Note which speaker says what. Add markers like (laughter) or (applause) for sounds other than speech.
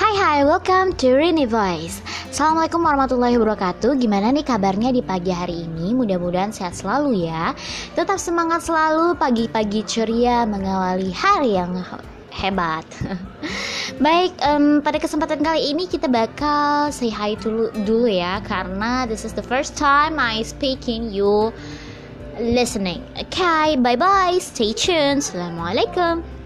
Speaker 1: Hai, hai, welcome to Rini Voice. Assalamualaikum warahmatullahi wabarakatuh. Gimana nih kabarnya di pagi hari ini? Mudah-mudahan sehat selalu ya. Tetap semangat selalu pagi-pagi ceria mengawali hari yang hebat. (laughs) Baik, um, pada kesempatan kali ini kita bakal say hi dulu, dulu ya karena this is the first time I speaking you listening. Okay, bye bye. Stay tuned. Assalamualaikum.